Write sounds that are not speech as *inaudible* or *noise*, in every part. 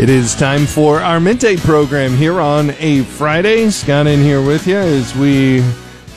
It is time for our midday program here on a Friday. Scott in here with you as we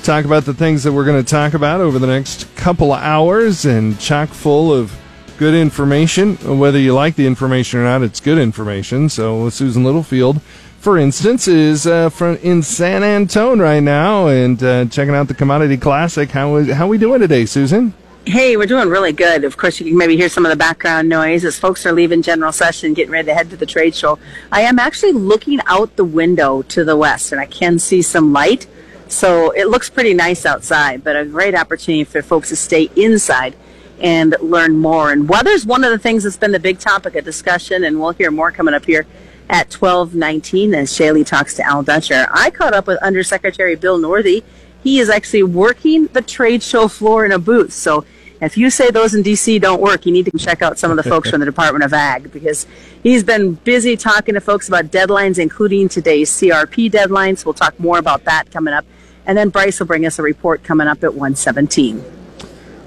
talk about the things that we're going to talk about over the next couple of hours and chock full of good information. Whether you like the information or not, it's good information. So Susan Littlefield, for instance, is uh, from in San Antone right now and uh, checking out the Commodity Classic. How is how we doing today, Susan? Hey, we're doing really good. Of course, you can maybe hear some of the background noise as folks are leaving general session, getting ready to head to the trade show. I am actually looking out the window to the west, and I can see some light. So it looks pretty nice outside, but a great opportunity for folks to stay inside and learn more. And weather's one of the things that's been the big topic of discussion, and we'll hear more coming up here at 1219 as Shaylee talks to Al Dutcher. I caught up with Undersecretary Bill Northey. He is actually working the trade show floor in a booth. So if you say those in DC don't work, you need to check out some of the folks from the Department of Ag because he's been busy talking to folks about deadlines, including today's CRP deadlines. We'll talk more about that coming up. And then Bryce will bring us a report coming up at 117.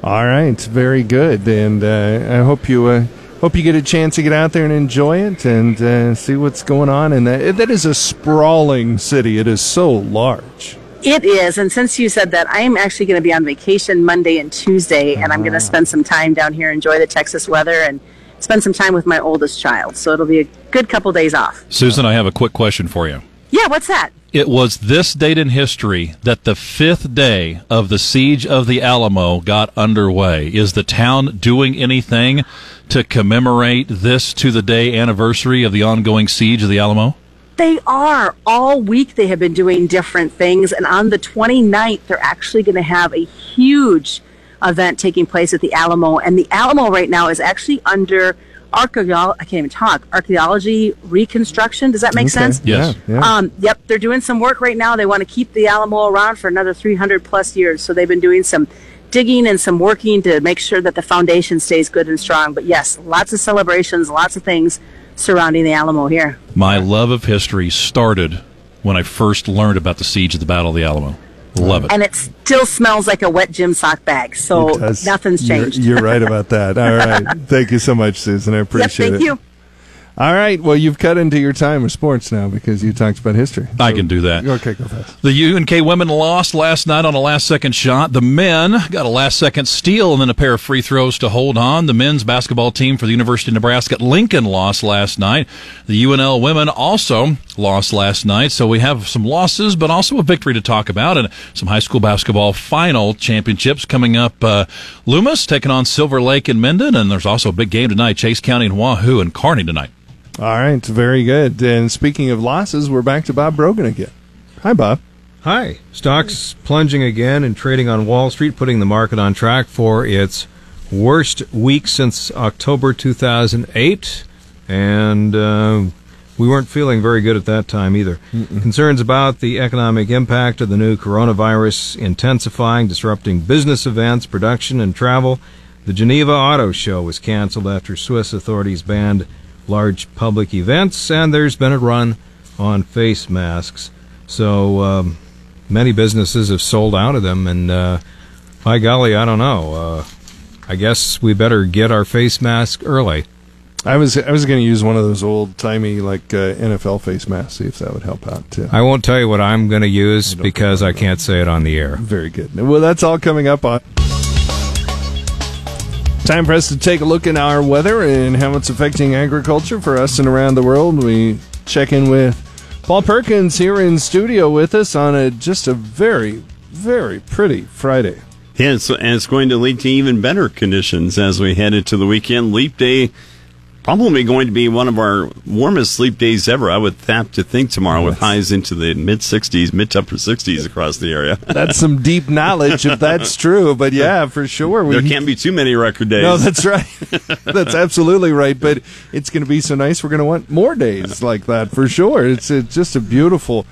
All right, very good, and uh, I hope you uh, hope you get a chance to get out there and enjoy it and uh, see what's going on. And that that is a sprawling city. It is so large. It is, and since you said that, I am actually going to be on vacation Monday and Tuesday, and I'm going to ah. spend some time down here, enjoy the Texas weather, and spend some time with my oldest child. So it'll be a good couple days off. Susan, I have a quick question for you. Yeah, what's that? It was this date in history that the fifth day of the siege of the Alamo got underway. Is the town doing anything to commemorate this to the day anniversary of the ongoing siege of the Alamo? They are. All week they have been doing different things. And on the 29th, they're actually going to have a huge event taking place at the Alamo. And the Alamo right now is actually under archaeology. I can't even talk. Archaeology reconstruction. Does that make Okay. sense? Yes. Yeah, yeah. Um, yep, they're doing some work right now. They want to keep the Alamo around for another 300 plus years. So they've been doing some digging and some working to make sure that the foundation stays good and strong. But yes, lots of celebrations, lots of things surrounding the Alamo here. My love of history started when I first learned about the siege of the Battle of the Alamo. Love it. And it still smells like a wet gym sock bag. So It does. nothing's You're- changed. You're, right *laughs* about that. All right. Thank you so much, Susan. I yep, appreciate thank it. you. All right. Well, you've cut into your time with sports now because you talked about history. I can do that. Okay, go fast. The UNK women lost last night on a last second shot. The men got a last second steal and then a pair of free throws to hold on. The men's basketball team for the University of Nebraska at Lincoln lost last night. The UNL women also lost last night. So we have some losses, but also a victory to talk about and some high school basketball final championships coming up. Uh, Loomis taking on Silver Lake and Minden. And there's also a big game tonight. Chase County and Wahoo and Kearney tonight. All right. Very good. And speaking of losses, we're back to Bob Brogan again. Hi, Bob. Hi. Stocks plunging again and trading on Wall Street, putting the market on track for its worst week since October 2008. And uh, we weren't feeling very good at that time either. Concerns about the economic impact of the new coronavirus intensifying, disrupting business events, production, and travel. The Geneva Auto Show was canceled after Swiss authorities banned large public events, and there's been a run on face masks. So um, many businesses have sold out of them, and uh, by golly, I don't know. Uh, I guess we better get our face mask early. I was I was going to use one of those old timey like uh, NFL face masks. See if that would help out too. I won't tell you what I'm going to use don't because. I can't say it on the air. Very good. Well, that's all coming up on. Time for us to take a look at our weather and how it's affecting agriculture for us and around the world. We check in with Paul Perkins here in studio with us on a just a very, very pretty Friday. Yeah, and it's going to lead to even better conditions as we head into the weekend. Leap day probably going to be one of our warmest sleep days ever. I would have to think tomorrow with highs into the mid 60s, mid to upper 60s across the area. *laughs* That's some deep knowledge if that's *laughs* true. But yeah, for sure. We, there can't be too many record days. No, that's right. *laughs* that's absolutely right. But it's going to be so nice. We're going to want more days like that for sure. It's, it's just a beautiful.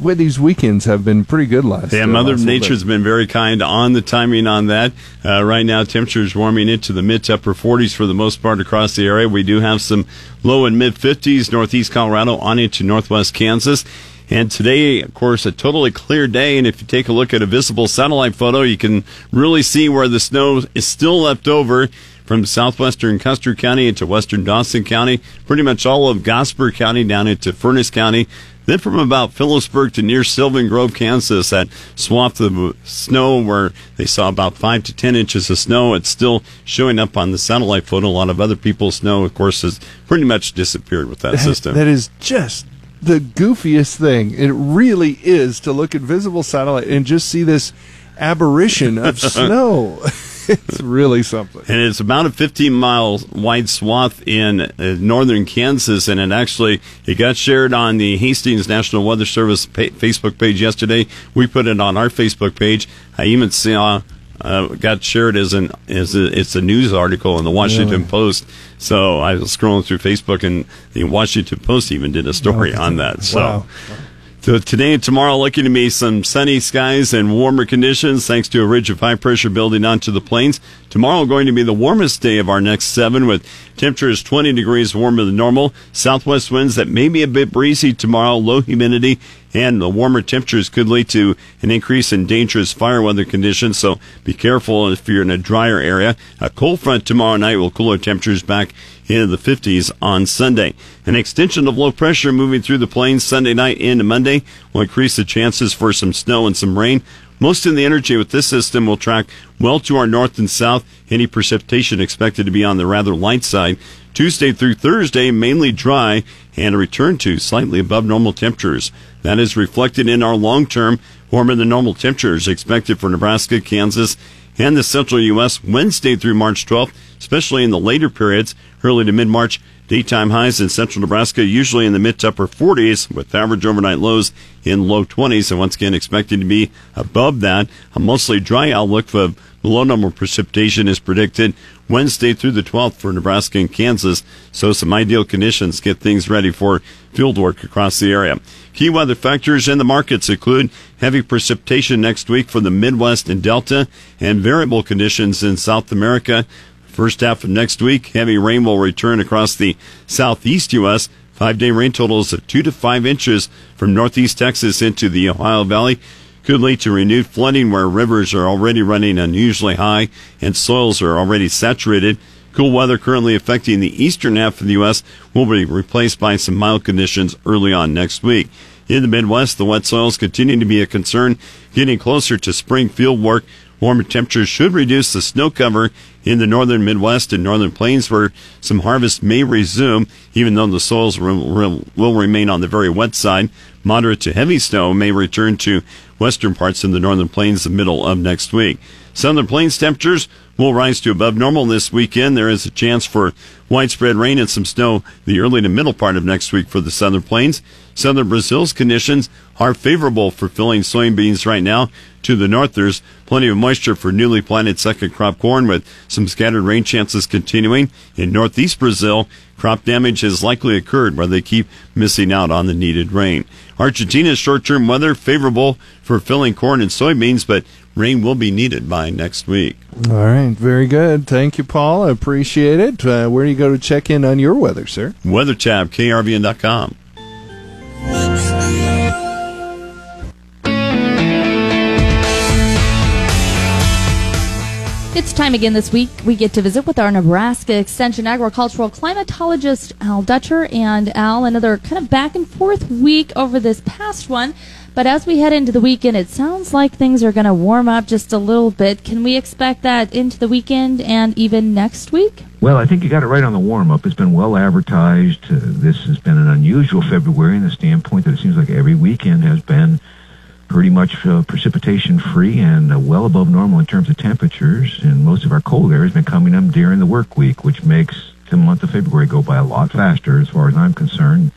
Well, these weekends have been pretty good last. Yeah, uh, Mother last. Nature's been very kind on the timing on that. Uh, right now, temperatures warming into the mid to upper 40s for the most part across the area. We do have some low and mid 50s, northeast Colorado on into northwest Kansas. And today, of course, a totally clear day. And if you take a look at a visible satellite photo, you can really see where the snow is still left over from southwestern Custer County into western Dawson County, pretty much all of Gosper County down into Furnas County. Then from about Phillipsburg to near Sylvan Grove, Kansas, that swath of snow where they saw about five to ten inches of snow. It's still showing up on the satellite photo. A lot of other people's snow, of course, has pretty much disappeared with that, That- system. That is just the goofiest thing. It really is to look at visible satellite and just see this aberration of *laughs* snow. *laughs* it's really something. and it's about a 15 mile wide swath in uh, northern Kansas. And it actually it got shared on the Hastings National Weather Service pa- Facebook page yesterday. We put it on our Facebook page. I even saw. Uh, got shared as an as a, it's a news article in the Washington Post. So I was scrolling through Facebook, and the Washington Post even did a story on that. So Wow. So today and tomorrow, looking to be some sunny skies and warmer conditions thanks to a ridge of high pressure building onto the plains. Tomorrow going to be the warmest day of our next seven with temperatures 20 degrees warmer than normal. Southwest winds that may be a bit breezy tomorrow, low humidity, and the warmer temperatures could lead to an increase in dangerous fire weather conditions. So be careful if you're in a drier area. A cold front tomorrow night will cool our temperatures back into the 50s on Sunday. An extension of low pressure moving through the plains Sunday night into Monday will increase the chances for some snow and some rain. Most of the energy with this system will track well to our north and south. Any precipitation expected to be on the rather light side. Tuesday through Thursday, mainly dry and a return to slightly above normal temperatures. That is reflected in our long term warmer than normal temperatures expected for Nebraska, Kansas, and the central U.S. Wednesday through March 12th, especially in the later periods, early to mid March. Daytime highs in central Nebraska usually in the mid to upper 40s, with average overnight lows in low 20s, and once again expected to be above that. A mostly dry outlook for below normal precipitation is predicted Wednesday through the 12th for Nebraska and Kansas, so some ideal conditions get things ready for field work across the area. Key weather factors in the markets include heavy precipitation next week for the Midwest and Delta, and variable conditions in South America. First half of next week, heavy rain will return across the southeast U.S. Five day rain totals of two to five inches from northeast Texas into the Ohio Valley could lead to renewed flooding where rivers are already running unusually high and soils are already saturated. Cool weather currently affecting the eastern half of the U.S. will be replaced by some mild conditions early on next week. In the Midwest, the wet soils continue to be a concern, getting closer to spring field work. Warmer temperatures should reduce the snow cover in the northern Midwest and northern plains where some harvest may resume, even though the soils will, will remain on the very wet side. Moderate to heavy snow may return to western parts in the northern plains the middle of next week. Southern plains temperatures will rise to above normal this weekend. There is a chance for widespread rain and some snow the early to middle part of next week for the southern plains. Southern Brazil's conditions are favorable for filling soybeans right now. To the north, there's plenty of moisture for newly planted second crop corn with some scattered rain chances continuing. In northeast Brazil, crop damage has likely occurred where they keep missing out on the needed rain. Argentina's short-term weather favorable for filling corn and soybeans, but rain will be needed by next week. All right, very good. Thank you, Paul. I appreciate it. Uh, where do you go to check in on your weather, sir? Weather tab, krvn.com. It's time again this week. We get to visit with our Nebraska Extension agricultural climatologist Al Dutcher and Al. Another kind of back and forth week over this past one. But as we head into the weekend, it sounds like things are going to warm up just a little bit. Can we expect that into the weekend and even next week? Well, I think you got it right on the warm up. It's been well advertised. Uh, this has been an unusual February in the standpoint that it seems like every weekend has been pretty much uh, precipitation free and uh, well above normal in terms of temperatures. And most of our cold air has been coming up during the work week, which makes the month of February go by a lot faster as far as I'm concerned.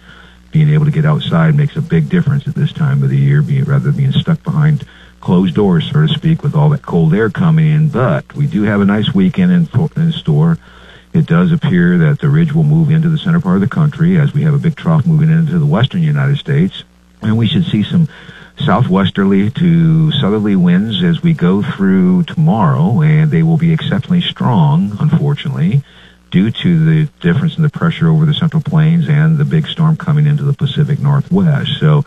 Being able to get outside makes a big difference at this time of the year, being, rather than being stuck behind closed doors, so to speak, with all that cold air coming in. But we do have a nice weekend in, in store. It does appear that the ridge will move into the center part of the country as we have a big trough moving into the western United States. And we should see some southwesterly to southerly winds as we go through tomorrow, and they will be exceptionally strong, unfortunately, due to the difference in the pressure over the central plains and the big storm coming into the Pacific Northwest. So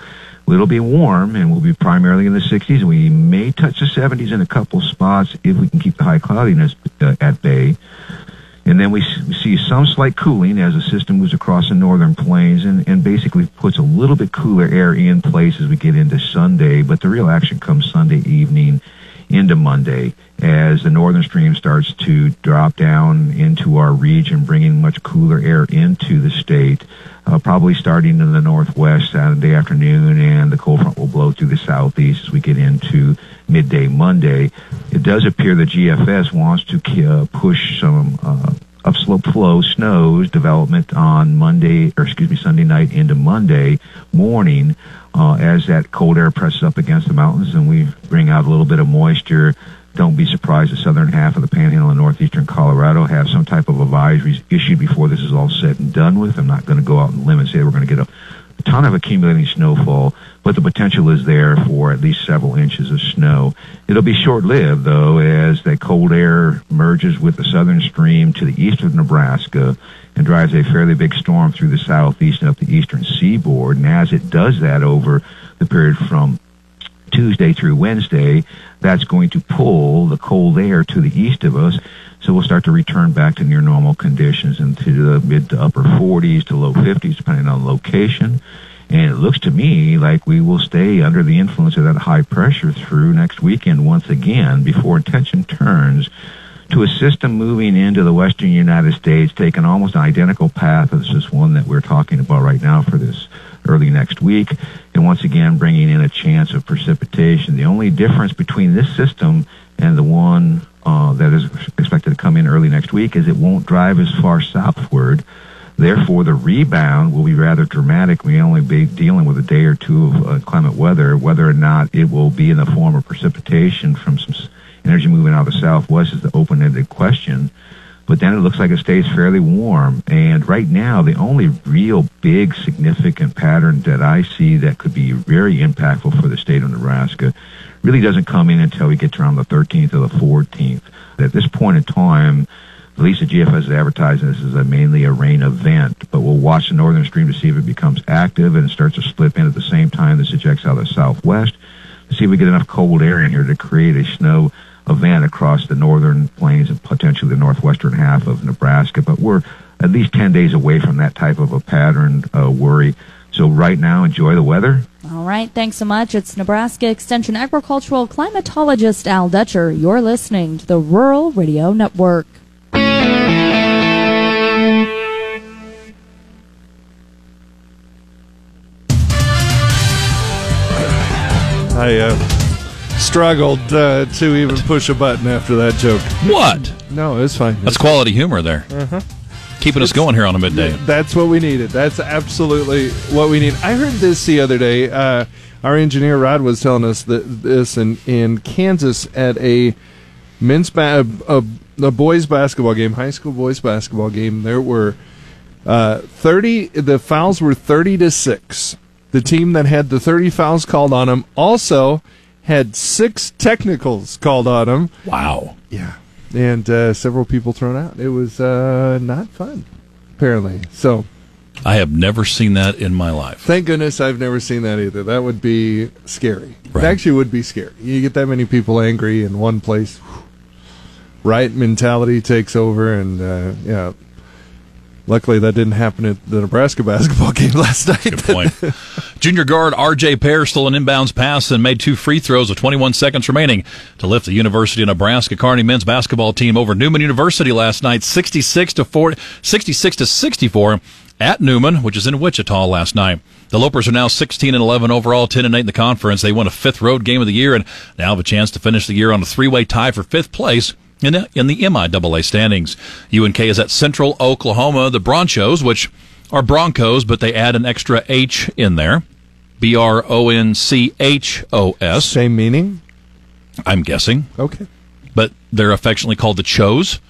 it'll be warm, and we'll be primarily in the 60s, and we may touch the 70s in a couple spots if we can keep the high cloudiness uh, at bay. And then we, see some slight cooling as the system moves across the northern plains and, and basically puts a little bit cooler air in place as we get into Sunday. But the real action comes Sunday evening into Monday as the northern stream starts to drop down into our region, bringing much cooler air into the state. Uh, probably starting in the northwest Saturday afternoon, and the cold front will blow through the southeast as we get into midday Monday. It does appear the GFS wants to uh, push some uh, upslope flow snows development on Monday, or excuse me, Sunday night into Monday morning uh, as that cold air presses up against the mountains and we bring out a little bit of moisture. Don't be surprised the southern half of the panhandle in northeastern Colorado have some type of advisories issued before this is all said and done with. I'm not going to go out and and say we're going to get a ton of accumulating snowfall, but the potential is there for at least several inches of snow. It'll be short-lived, though, as that cold air merges with the southern stream to the east of Nebraska and drives a fairly big storm through the southeast and up the eastern seaboard. And as it does that over the period from Tuesday through Wednesday, that's going to pull the cold air to the east of us. So we'll start to return back to near normal conditions into the mid to upper 40s to low 50s, depending on location. And it looks to me like we will stay under the influence of that high pressure through next weekend once again before attention turns to a system moving into the western United States, taking almost an identical path as this one that we're talking about right now for this early next week, and once again bringing in a chance of precipitation. The only difference between this system and the one uh, that is expected to come in early next week is it won't drive as far southward. Therefore, the rebound will be rather dramatic. We only be dealing with a day or two of uh, climate weather. Whether or not it will be in the form of precipitation from some energy moving out of the southwest is the open-ended question. But then it looks like it stays fairly warm. And right now, the only real big significant pattern that I see that could be very impactful for the state of Nebraska really doesn't come in until we get to around the 13th or the 14th. At this point in time, at least the GFS is advertising this as a mainly a rain event, but we'll watch the northern stream to see if it becomes active and it starts to slip in at the same time this ejects out of the southwest. To see if we get enough cold air in here to create a snow event across the northern plains and potentially the northwestern half of Nebraska. But we're at least 10 days away from that type of a pattern uh, worry. So right now, enjoy the weather. All right, thanks so much. It's Nebraska Extension agricultural climatologist Al Dutcher. You're listening to the Rural Radio Network. I uh, struggled uh, to even push a button after that joke. What? No, it's fine. That's quality humor there. Keeping us going here on a midday. That's what we needed. That's absolutely what we need. I heard this the other day. Uh, our engineer Rod was telling us that this in in Kansas at a men's ba- a, a boys basketball game, high school boys basketball game. There were uh, thirty. The fouls were thirty to six. The team that had the thirty fouls called on them also had six technicals called on them. Wow. Yeah. And uh, several people thrown out. It was uh, not fun, apparently. So I have never seen that in my life. thank goodness I've never seen that either. That would be scary. Right. It actually would be scary. You get that many people angry in one place. Riot mentality takes over, and uh, yeah. Luckily, that didn't happen at the Nebraska *laughs* basketball game last night. Good point. *laughs* Junior guard R.J. Pear stole an inbounds pass and made two free throws with 21 seconds remaining to lift the University of Nebraska Kearney men's basketball team over Newman University last night, 66 to 40, 66 to 64 at Newman, which is in Wichita last night. The Lopers are now 16 and 11 overall, 10 and 8 in the conference. They won a fifth road game of the year and now have a chance to finish the year on a three-way tie for fifth place in the, in the MIAA standings. UNK is at Central Oklahoma, the Bronchos, which are Broncos, but they add an extra H in there. B R O N C H O S, Same meaning. I'm guessing. Okay. But they're affectionately called the Chos.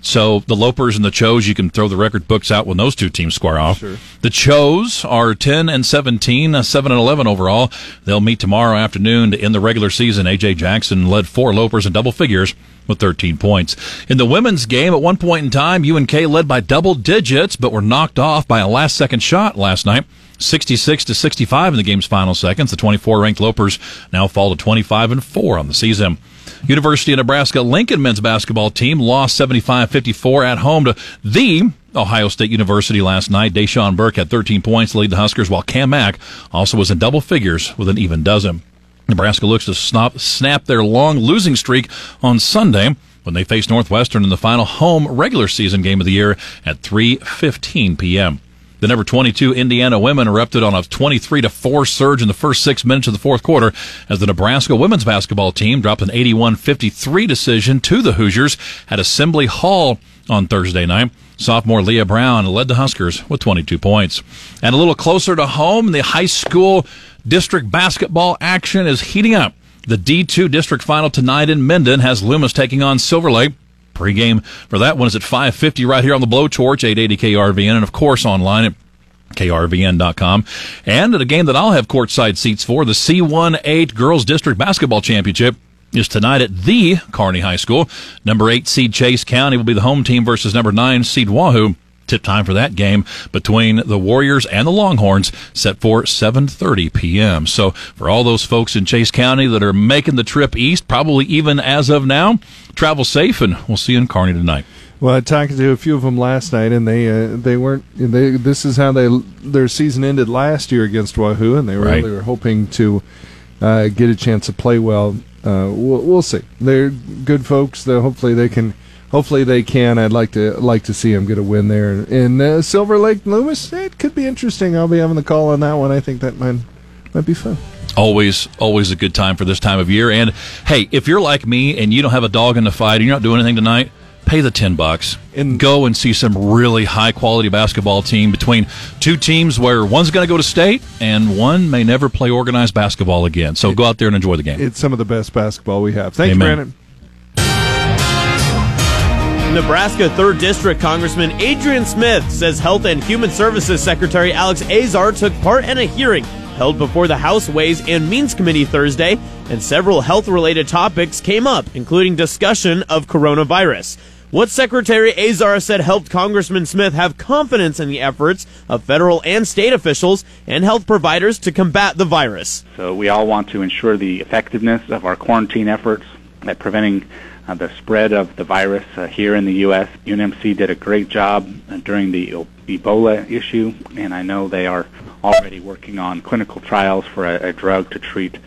So the Lopers and the Chos, you can throw the record books out when those two teams square off. Sure. The Chos are 10 and 17, uh, 7 and 11 overall. They'll meet tomorrow afternoon to end the regular season. AJ Jackson led four Lopers in double figures with 13 points. In the women's game, at one point in time, UNK led by double digits, but were knocked off by a last second shot last night. 66 to 65 in the game's final seconds. The 24 ranked Lopers now fall to 25 and 4 on the season. University of Nebraska Lincoln men's basketball team lost 75-54 at home to the Ohio State University last night. Dachon Burke had 13 points to lead the Huskers, while Cam Mack also was in double figures with an even dozen. Nebraska looks to snap, their long losing streak on Sunday when they face Northwestern in the final home regular season game of the year at 3:15 p.m. The number 22 Indiana women erupted on a 23 to 4 surge in the first 6 minutes of the fourth quarter as the Nebraska women's basketball team dropped an 81-53 decision to the Hoosiers at Assembly Hall on Thursday night. Sophomore Leah Brown led the Huskers with 22 points. And a little closer to home, the high school district basketball action is heating up. The D2 district final tonight in Minden has Loomis taking on Silver Lake. Pre-game for that one is at 5:50 right here on the Blowtorch 880 KRVN and of course online at krvn.com. And at a game that I'll have courtside seats for, the C18 Girls District Basketball Championship is tonight at the Kearney High School. Number 8 seed Chase County will be the home team versus number 9 seed Wahoo. Tip time for that game between the Warriors and the Longhorns set for 7:30 p.m. So for all those folks in Chase County that are making the trip east, probably even as of now, travel safe and we'll see you in Kearney tonight. Well, I talked to a few of them last night, and they uh, they weren't. They this is how they their season ended last year against Wahoo, and they were Right. really were hoping to uh, get a chance to play well. Uh, we'll, we'll see. They're good folks. Though hopefully they can. Hopefully they can. I'd like to like to see them get a win there in uh, Silver Lake Loomis. It could be interesting. I'll be having the call on that one. I think that might might be fun. Always, always a good time for this time of year. And hey, if you're like me and you don't have a dog in the fight and you're not doing anything tonight, pay the 10 bucks and go and see some really high quality basketball team between two teams where one's going to go to state and one may never play organized basketball again. So go out there and enjoy the game. It's some of the best basketball we have. Thanks, Amen. Brandon. Nebraska 3rd District Congressman Adrian Smith says Health and Human Services Secretary Alex Azar took part in a hearing held before the House Ways and Means Committee Thursday, and several health related topics came up, including discussion of coronavirus. What Secretary Azar said helped Congressman Smith have confidence in the efforts of federal and state officials and health providers to combat the virus. So we all want to ensure the effectiveness of our quarantine efforts at preventing uh, the spread of the virus uh, here in the U.S. UNMC did a great job uh, during the Ebola issue, and I know they are already working on clinical trials for a, a drug to treat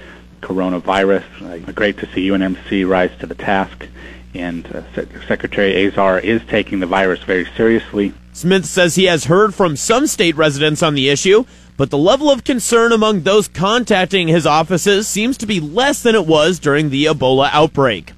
coronavirus. Uh, great to see UNMC rise to the task, and uh, Sec- Secretary Azar is taking the virus very seriously. Smith says he has heard from some state residents on the issue, but the level of concern among those contacting his offices seems to be less than it was during the Ebola outbreak.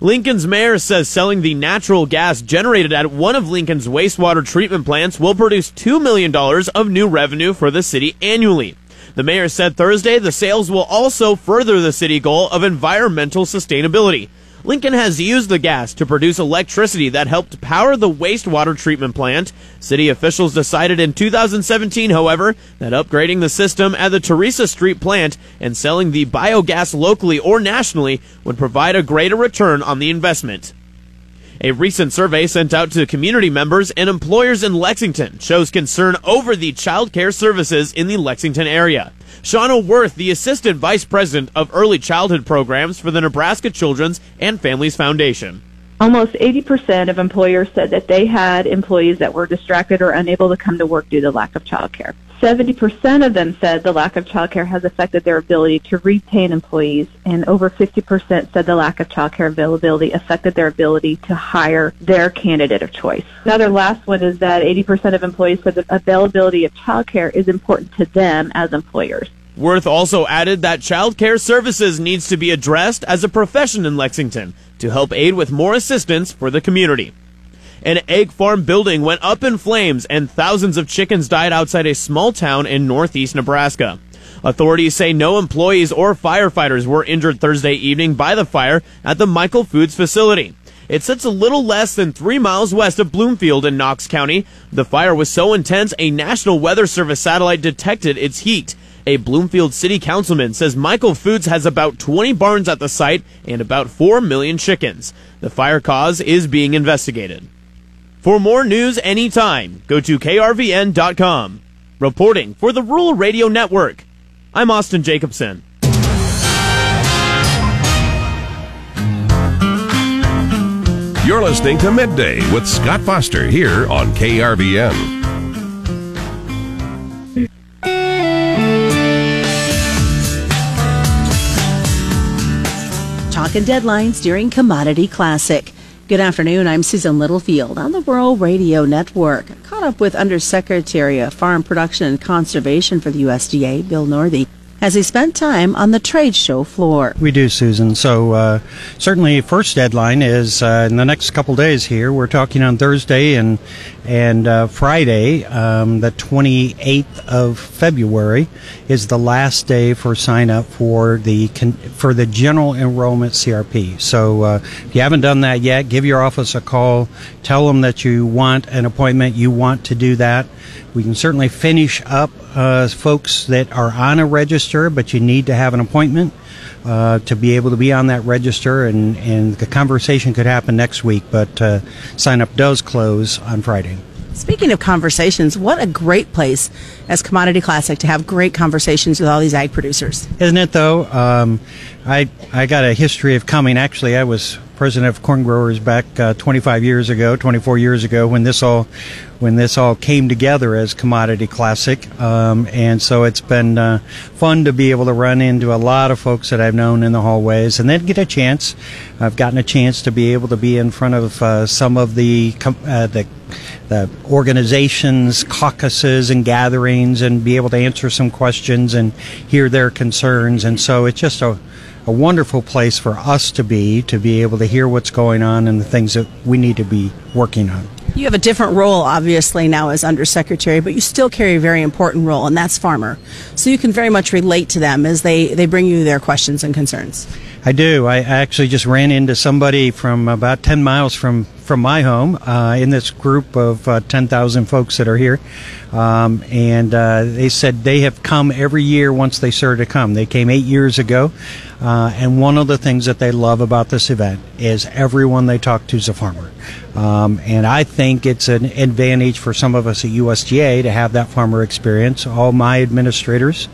Lincoln's mayor says selling the natural gas generated at one of Lincoln's wastewater treatment plants will produce $2 million of new revenue for the city annually. The mayor said Thursday the sales will also further the city goal of environmental sustainability. Lincoln has used the gas to produce electricity that helped power the wastewater treatment plant. City officials decided in 2017, however, that upgrading the system at the Theresa Street plant and selling the biogas locally or nationally would provide a greater return on the investment. A recent survey sent out to community members and employers in Lexington shows concern over the child care services in the Lexington area. Shauna Worth, the Assistant Vice President of Early Childhood Programs for the Nebraska Children's and Families Foundation. Almost 80% of employers said that they had employees that were distracted or unable to come to work due to lack of childcare. 70% of them said the lack of childcare has affected their ability to retain employees, and over 50% said the lack of childcare availability affected their ability to hire their candidate of choice. Another last one is that 80% of employees said the availability of childcare is important to them as employers. Worth also added that child care services needs to be addressed as a profession in Lexington to help aid with more assistance for the community. An egg farm building went up in flames and thousands of chickens died outside a small town in northeast Nebraska. Authorities say no employees or firefighters were injured Thursday evening by the fire at the Michael Foods facility. It sits a little less than three miles west of Bloomfield in Knox County. The fire was so intense a National Weather Service satellite detected its heat. A Bloomfield city councilman says Michael Foods has about 20 barns at the site and about 4 million chickens. The fire cause is being investigated. For more news anytime, go to krvn.com. Reporting for the Rural Radio Network, I'm Austin Jacobson. You're listening to Midday with Scott Foster here on KRVN. Talking deadlines during Commodity Classic. Good afternoon. I'm Susan Littlefield on the Rural Radio Network. Caught up with Undersecretary of Farm Production and Conservation for the USDA, Bill Northey, as he spent time on the trade show floor. We do, Susan. So uh, certainly, first deadline is uh, in the next couple days. Here, we're talking on Thursday and and uh, Friday, um, the 28th of February, is the last day for sign up for the for the general enrollment CRP. So uh, if you haven't done that yet, give your office a call. Tell them that you want an appointment. You want to do that. We can certainly finish up uh, folks that are on a register, but you need to have an appointment uh, to be able to be on that register, and, and the conversation could happen next week, but uh, sign up does close on Friday. Speaking of conversations, what a great place as Commodity Classic to have great conversations with all these ag producers. Isn't it though? Um, I I got a history of coming. Actually, I was president of corn growers back uh, 25 years ago, 24 years ago when this all when this all came together as Commodity Classic. Um, and so it's been uh, fun to be able to run into a lot of folks that I've known in the hallways, and then get a chance. I've gotten a chance to be able to be in front of uh, some of the uh, the the organizations, caucuses, and gatherings, and be able to answer some questions and hear their concerns. And so it's just a a wonderful place for us to be to be able to hear what's going on and the things that we need to be working on. You have a different role, obviously, now as undersecretary, but you still carry a very important role, and that's farmer. So you can very much relate to them as they, they bring you their questions and concerns. I do. I actually just ran into somebody from about 10 miles from, from my home uh, in this group of uh, 10,000 folks that are here. Um, and uh, they said they have come every year once they started to come. They came eight years ago. Uh, and one of the things that they love about this event is everyone they talk to is a farmer. Um, and I think it's an advantage for some of us at USDA to have that farmer experience. All my administrators,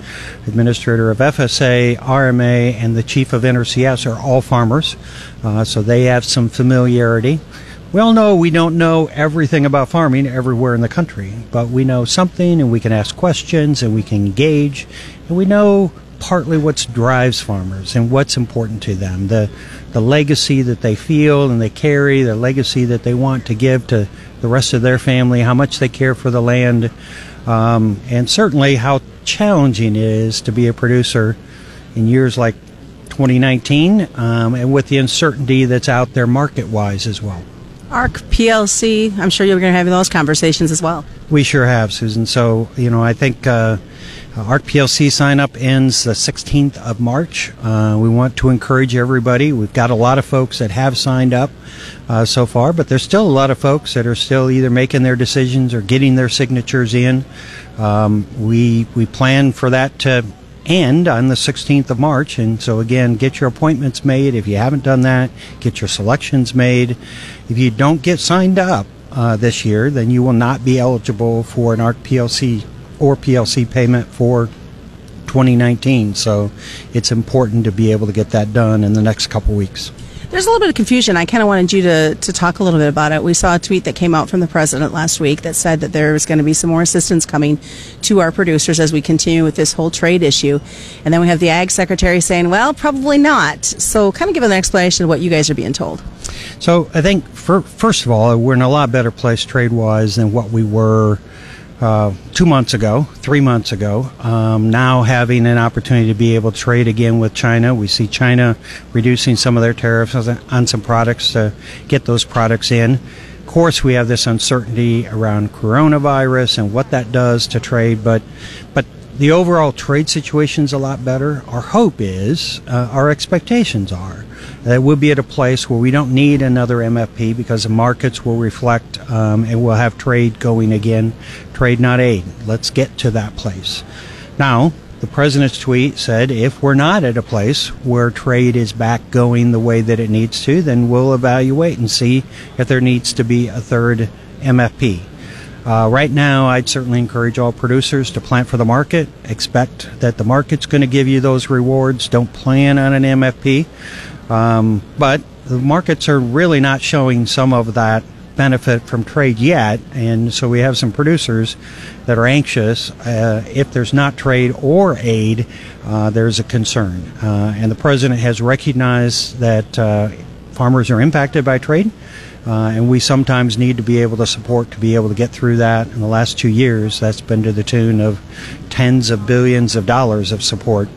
administrator of FSA, RMA, and the chief of NRCS are all farmers, uh, so they have some familiarity. We all know we don't know everything about farming everywhere in the country, but we know something and we can ask questions and we can engage, and we know partly what drives farmers and what's important to them. The the legacy that they feel and they carry, the legacy that they want to give to the rest of their family, how much they care for the land, um, and certainly how challenging it is to be a producer in years like 2019 um, and with the uncertainty that's out there market wise as well. ARC, PLC, I'm sure you're going to have those conversations as well. We sure have, Susan. So, you know, I think uh, ARC PLC sign up ends the 16th of March. Uh, we want to encourage everybody. We've got a lot of folks that have signed up uh, so far, but there's still a lot of folks that are still either making their decisions or getting their signatures in. Um, we we plan for that to end on the 16th of March. And so, again, get your appointments made. If you haven't done that, get your selections made. If you don't get signed up uh, this year, then you will not be eligible for an ARC PLC or PLC payment for 2019. So, it's important to be able to get that done in the next couple weeks. There's a little bit of confusion. I kind of wanted you to, to talk a little bit about it. We saw a tweet that came out from the president last week that said that there was going to be some more assistance coming to our producers as we continue with this whole trade issue. And then we have the ag secretary saying, well, probably not. So, kind of give an explanation of what you guys are being told. So, I think, for, first of all, we're in a lot better place trade wise than what we were uh, two months ago, three months ago. Um, now having an opportunity to be able to trade again with China, we see China reducing some of their tariffs on some products to get those products in. Of course, we have this uncertainty around coronavirus and what that does to trade, but but the overall trade situation is a lot better. Our hope is, uh, our expectations are, that we'll be at a place where we don't need another MFP because the markets will reflect um, and we'll have trade going again. Trade, not aid. Let's get to that place. Now, the president's tweet said if we're not at a place where trade is back going the way that it needs to, then we'll evaluate and see if there needs to be a third MFP. Uh, right now, I'd certainly encourage all producers to plant for the market. Expect that the market's going to give you those rewards. Don't plan on an MFP. Um, but the markets are really not showing some of that benefit from trade yet, and so we have some producers that are anxious. Uh, if there's not trade or aid, uh, there's a concern, uh, and the president has recognized that uh, farmers are impacted by trade. Uh, and we sometimes need to be able to support to be able to get through that. In the last two years, that's been to the tune of tens of billions of dollars of support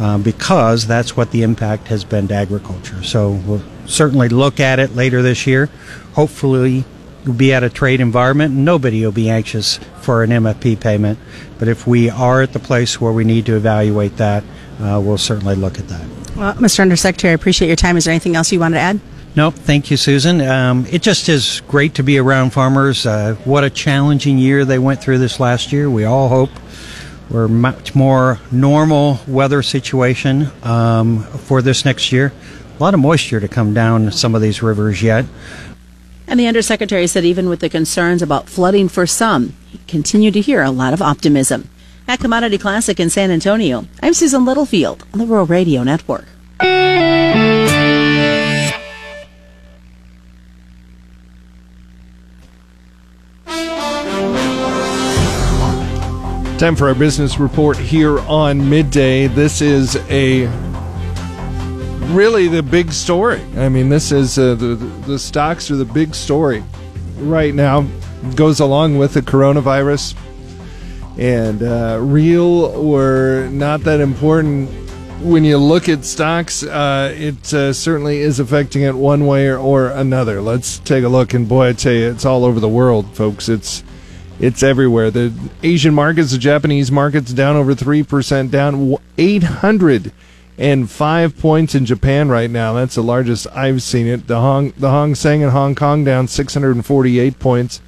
uh, because that's what the impact has been to agriculture. So we'll certainly look at it later this year. Hopefully, we'll be at a trade environment and nobody will be anxious for an MFP payment. But if we are at the place where we need to evaluate that, uh, we'll certainly look at that. Well, Mr. Undersecretary, I appreciate your time. Is there anything else you wanted to add? Nope. Thank you, Susan. Um, it just is great to be around farmers. Uh, what a challenging year they went through this last year. We all hope we're much more normal weather situation um, for this next year. A lot of moisture to come down some of these rivers yet. And the Undersecretary said even with the concerns about flooding for some, he continued to hear a lot of optimism. At Commodity Classic in San Antonio, I'm Susan Littlefield on the Rural Radio Network. Time for our business report here on midday. This is a really the big story. I mean, this is uh, the the stocks are the big story right now. Goes along with the coronavirus, and uh, real or not that important. When you look at stocks, uh, it uh, certainly is affecting it one way or, or another. Let's take a look, and boy, I tell you, it's all over the world, folks. It's it's everywhere. The Asian markets, the Japanese markets, down over 3%, down 805 points in Japan right now. That's the largest I've seen it. The Hong, the Hang Seng in Hong Kong down 648 points.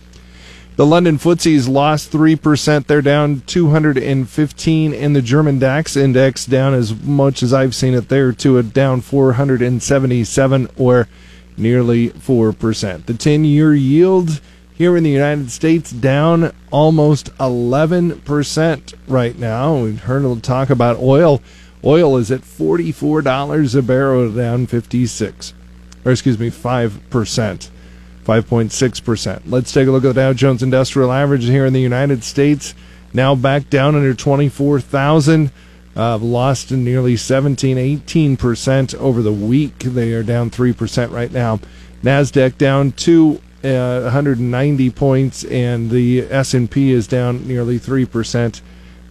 The London FTSE's lost 3%. They're down 215. And the German DAX index down as much as I've seen it there, to a down 477 or nearly 4%. The 10 year yield here in the United States down almost 11% right now. We've heard a talk about oil. Oil is at $44 a barrel, down 56, or excuse me, 5%, 5.6%. Let's take a look at the Dow Jones Industrial Average here in the United States. Now back down under 24,000. Uh, lost nearly 17, 18% over the week. They are down 3% right now. NASDAQ down 2 uh, 190 points, and the S&P is down nearly 3%,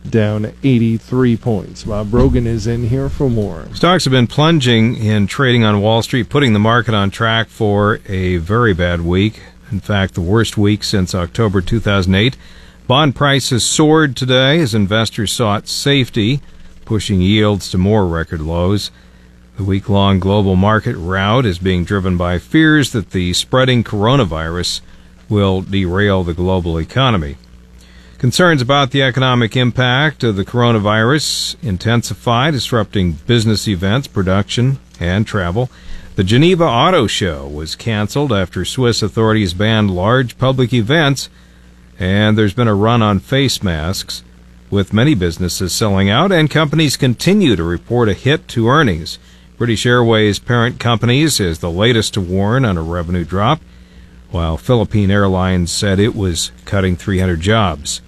down 83 points. Bob Brogan is in here for more. Stocks have been plunging in trading on Wall Street, putting the market on track for a very bad week. In fact, the worst week since October 2008. Bond prices soared today as investors sought safety, pushing yields to more record lows. The week long global market rout is being driven by fears that the spreading coronavirus will derail the global economy. Concerns about the economic impact of the coronavirus intensify, disrupting business events, production, and travel. The Geneva Auto Show was canceled after Swiss authorities banned large public events, and there's been a run on face masks, with many businesses selling out, and companies continue to report a hit to earnings. British Airways parent companies is the latest to warn on a revenue drop, while Philippine Airlines said it was cutting 300 jobs.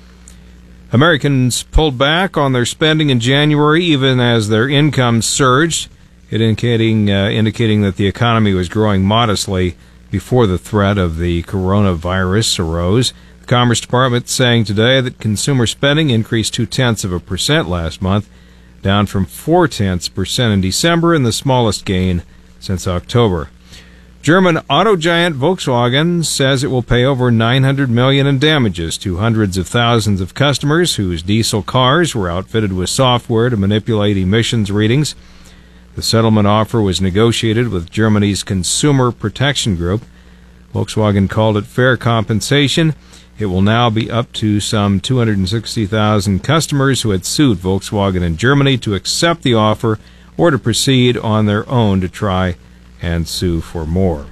Americans pulled back on their spending in January even as their incomes surged, indicating, uh, indicating that the economy was growing modestly before the threat of the coronavirus arose. The Commerce Department saying today that consumer spending increased two tenths of a percent last month down from four tenths percent in December and the smallest gain since October. German auto giant Volkswagen says it will pay over 900 million in damages to hundreds of thousands of customers whose diesel cars were outfitted with software to manipulate emissions readings. The settlement offer was negotiated with Germany's Consumer Protection Group. Volkswagen called it fair compensation. It will now be up to some 260,000 customers who had sued Volkswagen in Germany to accept the offer or to proceed on their own to try and sue for more.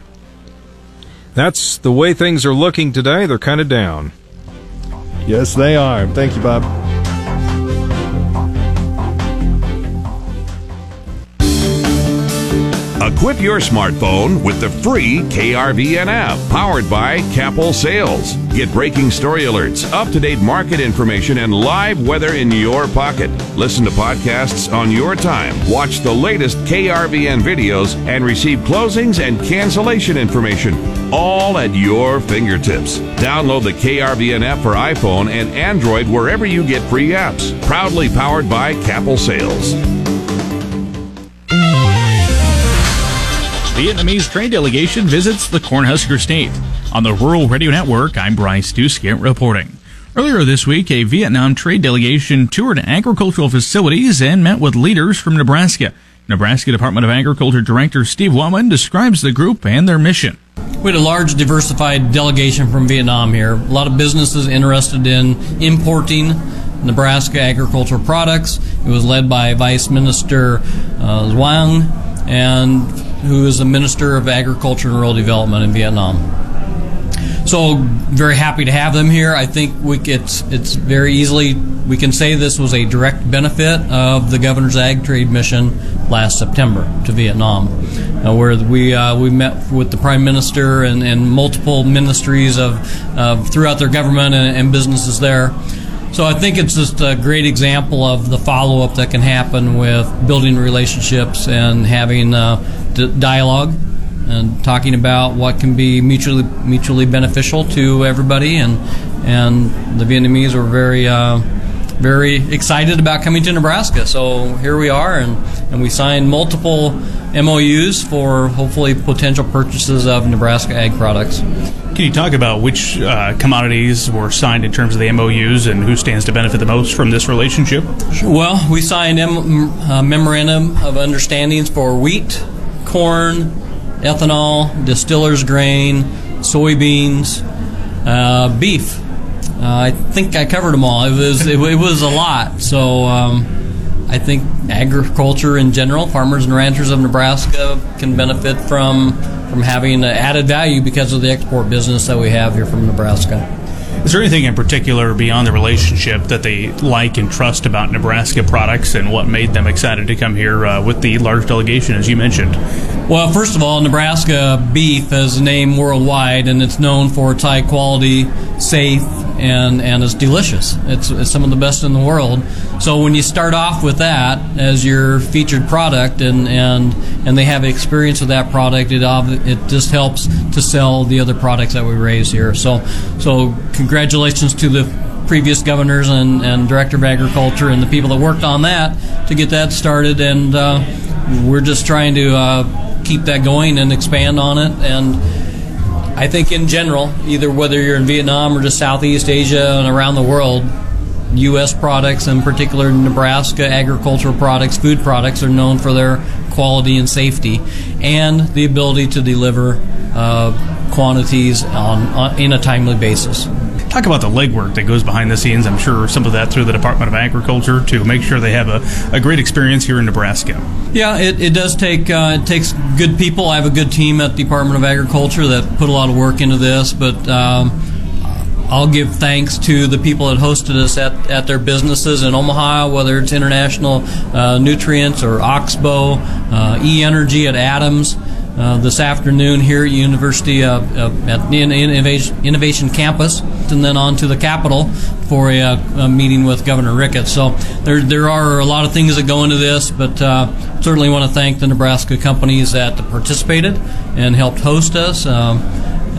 That's the way things are looking today. They're kind of down. Yes, they are. Thank you, Bob. Equip your smartphone with the free KRVN app powered by Capel Sales. Get breaking story alerts, up to date market information, and live weather in your pocket. Listen to podcasts on your time, watch the latest KRVN videos, and receive closings and cancellation information, all at your fingertips. Download the KRVN app for iPhone and Android wherever you get free apps. Proudly powered by Capel Sales. Vietnamese trade delegation visits the Cornhusker State. On the Rural Radio Network, I'm Bryce Doeschot reporting. Earlier this week, a Vietnam trade delegation toured agricultural facilities and met with leaders from Nebraska. Nebraska Department of Agriculture Director Steve Wellman describes the group and their mission. We had a large diversified delegation from Vietnam here. A lot of businesses interested in importing Nebraska agricultural products. It was led by Vice Minister uh, and who is the Minister of Agriculture and Rural Development in Vietnam. So very happy to have them here. I think we, it's it's very easily we can say this was a direct benefit of the governor's ag trade mission last September to Vietnam, uh, where we uh, we met with the prime minister and, and multiple ministries of, throughout their government and, and businesses there. So I think it's just a great example of the follow up that can happen with building relationships and having uh, dialogue and talking about what can be mutually mutually beneficial to everybody. And and the Vietnamese were very. Uh, very excited about coming to Nebraska. So here we are, and, and we signed multiple MOUs for hopefully potential purchases of Nebraska ag products. Can you talk about which uh, commodities were signed in terms of the MOUs and who stands to benefit the most from this relationship? Well, we signed M- uh, memorandum of understandings for wheat, corn, ethanol, distillers grain, soybeans, uh, beef. Uh, I think I covered them all. It was it, it was a lot. So um, I think agriculture in general, farmers and ranchers of Nebraska can benefit from from having added value because of the export business that we have here from Nebraska. Is there anything in particular beyond the relationship that they like and trust about Nebraska products and what made them excited to come here uh, with the large delegation, as you mentioned? Well, first of all, Nebraska beef is a name worldwide, and it's known for its high quality, safe, and and it's delicious. It's, it's some of the best in the world. So when you start off with that as your featured product, and and and they have experience with that product, it it just helps to sell the other products that we raise here. So so congratulations to the previous governors and, and director of agriculture and the people that worked on that to get that started. And uh, we're just trying to uh, keep that going and expand on it. And I think in general, either whether you're in Vietnam or just Southeast Asia and around the world, U.S. products, in particular Nebraska agricultural products, food products, are known for their quality and safety, and the ability to deliver uh, quantities on, on, in a timely basis. Talk about the legwork that goes behind the scenes. I'm sure some of that through the Department of Agriculture to make sure they have a, a great experience here in Nebraska. Yeah, it, it does take uh, it takes good people. I have a good team at the Department of Agriculture that put a lot of work into this, but. Um, I'll give thanks to the people that hosted us at, at their businesses in Omaha, whether it's International uh, Nutrients or Oxbow, uh, E Energy at Adams. Uh, this afternoon here at University uh, at Innovation, Innovation Campus, and then on to the Capitol for a, a, meeting with Governor Ricketts. So there there are a lot of things that go into this, but uh, certainly want to thank the Nebraska companies that participated and helped host us. Um,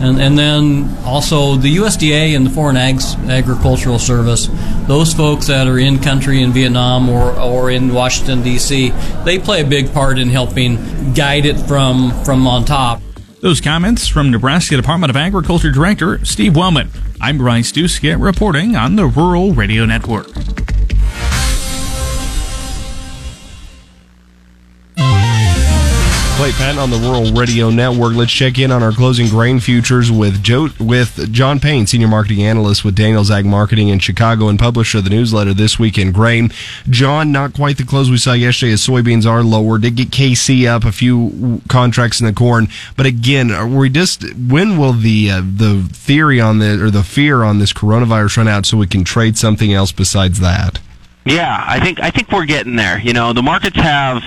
and, and then also the USDA and the Foreign Ag- Agricultural Service, those folks that are in country in Vietnam or, or in Washington, D.C., they play a big part in helping guide it from, from on top. Those comments from Nebraska Department of Agriculture Director Steve Wellman. I'm Bryce Doeschot reporting on the Rural Radio Network. Clay Patton on the Rural Radio Network. Let's check in on our closing grain futures with Joe, with John Payne, senior marketing analyst with Daniels Ag Marketing in Chicago and publisher of the newsletter This Week in Grain. John, not quite the close we saw yesterday as soybeans are lower. Did get KC up a few contracts in the corn, but again, we just when will the uh, the theory on the or the fear on this coronavirus run out so we can trade something else besides that? Yeah, I think I think we're getting there. You know, the markets have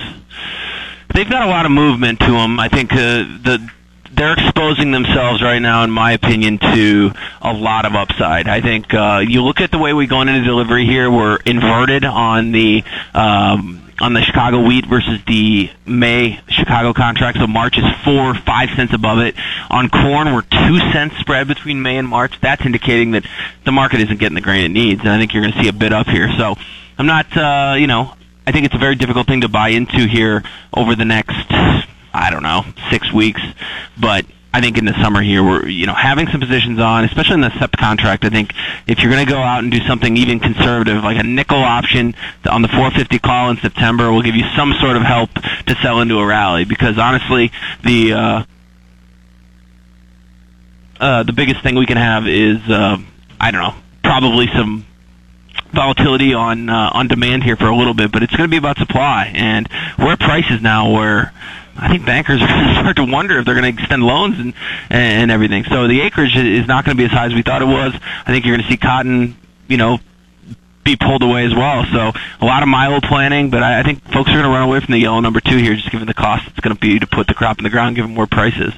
they've got a lot of movement to them. I think uh, the they're exposing themselves right now, in my opinion, to a lot of upside. I think uh, you look at the way we go into delivery here; we're inverted on the. Um, on the Chicago wheat versus the May Chicago contract. So March is four, five cents above it. On corn, we're two cents spread between May and March. That's indicating that the market isn't getting the grain it needs, and I think you're going to see a bit up here. So I'm not, uh, you know, I think it's a very difficult thing to buy into here over the next, I don't know, six weeks. But I think in the summer here, we're you know having some positions on, especially in the SEP contract. I think if you're going to go out and do something even conservative, like a nickel option on the 450 call in September, will give you some sort of help to sell into a rally. Because honestly, the uh, uh, the biggest thing we can have is uh, I don't know, probably some volatility on uh, on demand here for a little bit, but it's going to be about supply. And we're at prices now where I think bankers are going to start to wonder if they're going to extend loans and and everything. So the acreage is not going to be as high as we thought it was. I think you're going to see cotton, you know, be pulled away as well. So a lot of milo planting, but I, I think folks are going to run away from the yellow number two here, just given the cost it's going to be to put the crop in the ground, given more prices.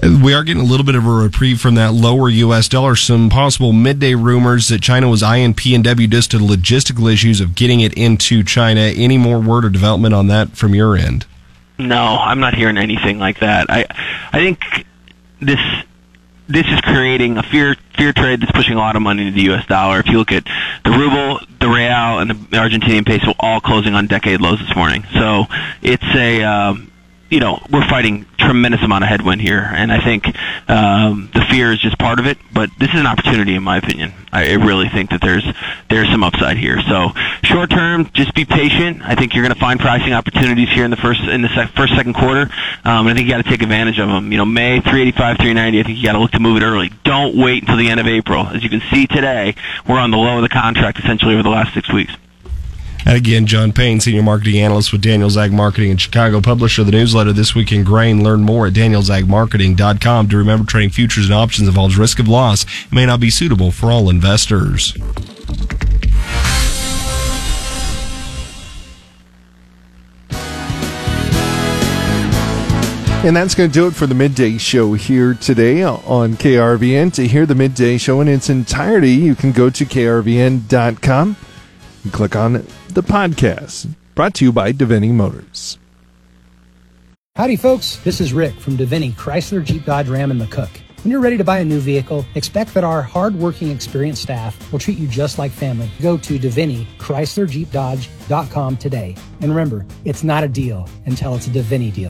We are getting a little bit of a reprieve from that lower U.S. dollar. Some possible midday rumors that China was eyeing PNW just to logistical issues of getting it into China. Any more word or development on that from your end? No, I'm not hearing anything like that. I I think this this is creating a fear fear trade that's pushing a lot of money into the U.S. dollar. If you look at the ruble, the real, and the Argentinian peso, all closing on decade lows this morning. So it's a um, you know, we're fighting tremendous amount of headwind here, and I think um, the fear is just part of it. But this is an opportunity, in my opinion. I really think that there's there's some upside here. So short term, just be patient. I think you're going to find pricing opportunities here in the first in the sec- first second quarter. Um, and I think you got to take advantage of them. You know, May 385, 390. I think you got to look to move it early. Don't wait until the end of April. As you can see today, we're on the low of the contract essentially over the last six weeks. And again, John Payne, Senior Marketing Analyst with Daniels Ag Marketing in Chicago, publisher of the newsletter This Week in Grain. Learn more at danielsagmarketing.com. To remember, trading futures and options involves risk of loss. It may not be suitable for all investors. And that's going to do it for the midday show here today on KRVN. To hear the midday show in its entirety, you can go to krvn.com and click on the podcast. Brought to you by Davini Motors. Howdy, folks. This is Rick from Davini Chrysler Jeep Dodge Ram and McCook. When you're ready to buy a new vehicle, expect that our hardworking, experienced staff will treat you just like family. Go to Davini Chrysler Jeep Dodge.com today. And remember, it's not a deal until it's a Davini deal.